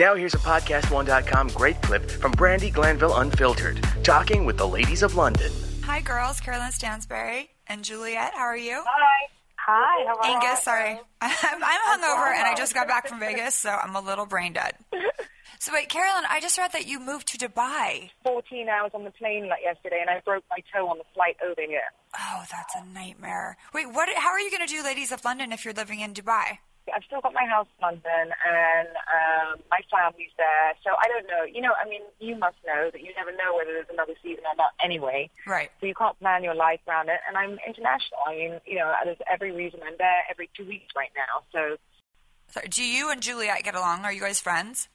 Now here's a podcast1.com great clip from Brandi Glanville Unfiltered, talking with the ladies of London. Hi, girls. Caroline Stanbury and Juliet. How are you? Hi. Hi. How are Angus, sorry. I'm, I'm hungover and I just got back from Vegas, so I'm a little brain dead. So wait, Caroline, I just read that you moved to Dubai. 14 hours on the plane like yesterday, and I broke my toe on the flight over here. Oh, that's a nightmare. Wait, what? How are you going to do Ladies of London if you're living in Dubai? I've still got my house in London, and um, my family's there. So I don't know. You know, I mean, you must know that you never know whether there's another season or not anyway. Right. So you can't plan your life around it. And I'm international. I mean, you know, there's every reason I'm there every two weeks right now. So So, do you and Juliet get along? Are you guys friends?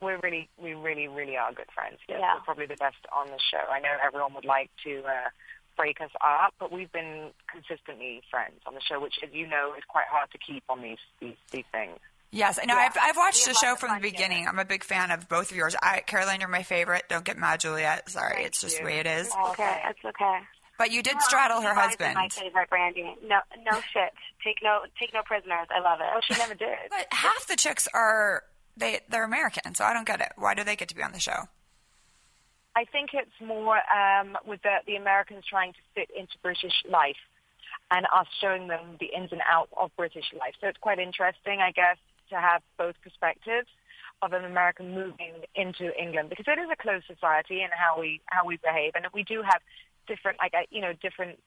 we're really, we really, really are good friends. Yes, Yeah. We're probably the best on the show. I know everyone would like to uh, break us up, but we've been consistently friends on the show, which, as you know, is quite hard to keep on these these, these things. Yes, I know. Yeah. I've, I've watched the show from the fun together. beginning. I'm a big fan of both of yours. I, Caroline, you're my favorite. Don't get mad, Juliet. Sorry, Thank it's just the way it is. It's okay. It's okay. But you did straddle her You guys are husband. My favorite, Brandi. No, no shit. Take no, take no prisoners. I love it. Oh, she never did. But half the chicks are they they're American, so I don't get it. Why do they get to be on the show? I think it's more um, with the, the Americans trying to fit into British life and us showing them the ins and outs of British life. So it's quite interesting, I guess, to have both perspectives of an American moving into England because it is a closed society and how we how we behave, and we do have different like you know different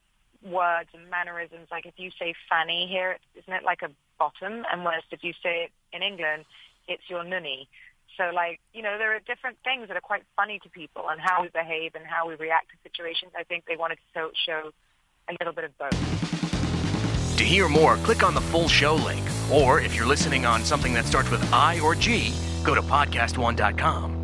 words and mannerisms. Like if you say fanny here, isn't it like a bottom? And whereas if you say it in England, it's your nunny. So, like, you know, there are different things that are quite funny to people and how we behave and how we react to situations. I think they wanted to show a little bit of both. To hear more, click on the full show link. Or if you're listening on something that starts with I or G, go to podcast1.com.